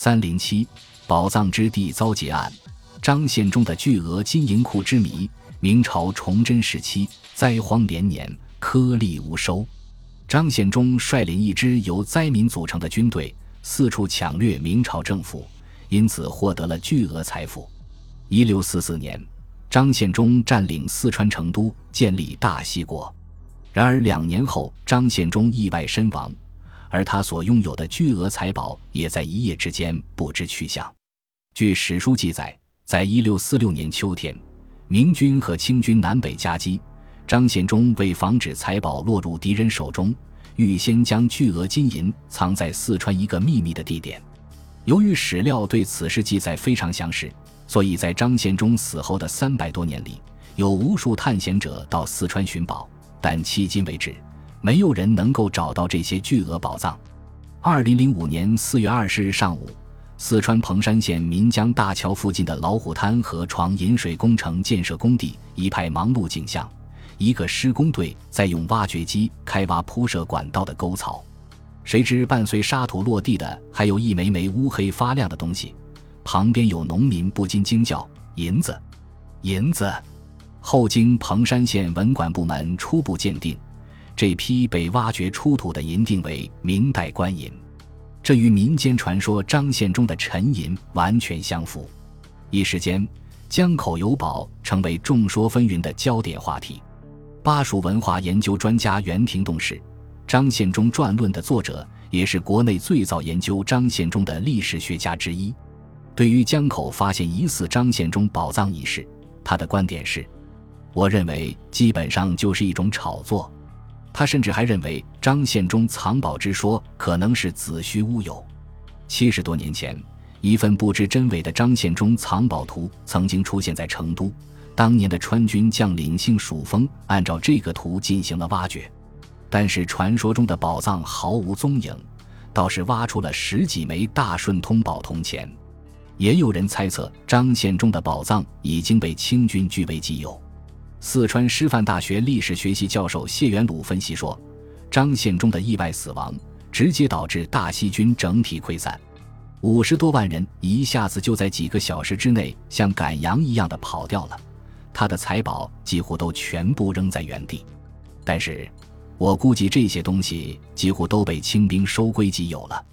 三零七，宝藏之地遭劫案，张献忠的巨额金银库之谜。明朝崇祯时期，灾荒连年，颗粒无收。张献忠率领一支由灾民组成的军队，四处抢掠明朝政府，因此获得了巨额财富。一六四四年，张献忠占领四川成都，建立大西国。然而两年后，张献忠意外身亡。而他所拥有的巨额财宝也在一夜之间不知去向。据史书记载，在一六四六年秋天，明军和清军南北夹击，张献忠为防止财宝落入敌人手中，预先将巨额金银藏在四川一个秘密的地点。由于史料对此事记载非常详实，所以在张献忠死后的三百多年里，有无数探险者到四川寻宝，但迄今为止。没有人能够找到这些巨额宝藏。二零零五年四月二十日上午，四川彭山县岷江大桥附近的老虎滩河床引水工程建设工地一派忙碌景象。一个施工队在用挖掘机开挖铺设管道的沟槽，谁知伴随沙土落地的还有一枚枚乌黑发亮的东西。旁边有农民不禁惊叫：“银子，银子！”后经彭山县文管部门初步鉴定。这批被挖掘出土的银锭为明代官银，这与民间传说张献忠的沉银完全相符。一时间，江口有宝成为众说纷纭的焦点话题。巴蜀文化研究专家袁廷栋是张献忠传论的作者，也是国内最早研究张献忠的历史学家之一。对于江口发现疑似张献忠宝藏一事，他的观点是：我认为基本上就是一种炒作。他甚至还认为张献忠藏宝之说可能是子虚乌有。七十多年前，一份不知真伪的张献忠藏宝图曾经出现在成都。当年的川军将领姓蜀峰，按照这个图进行了挖掘，但是传说中的宝藏毫无踪影，倒是挖出了十几枚大顺通宝铜钱。也有人猜测，张献忠的宝藏已经被清军据为己有。四川师范大学历史学系教授谢元鲁分析说，张献忠的意外死亡直接导致大西军整体溃散，五十多万人一下子就在几个小时之内像赶羊一样的跑掉了，他的财宝几乎都全部扔在原地。但是，我估计这些东西几乎都被清兵收归己有了。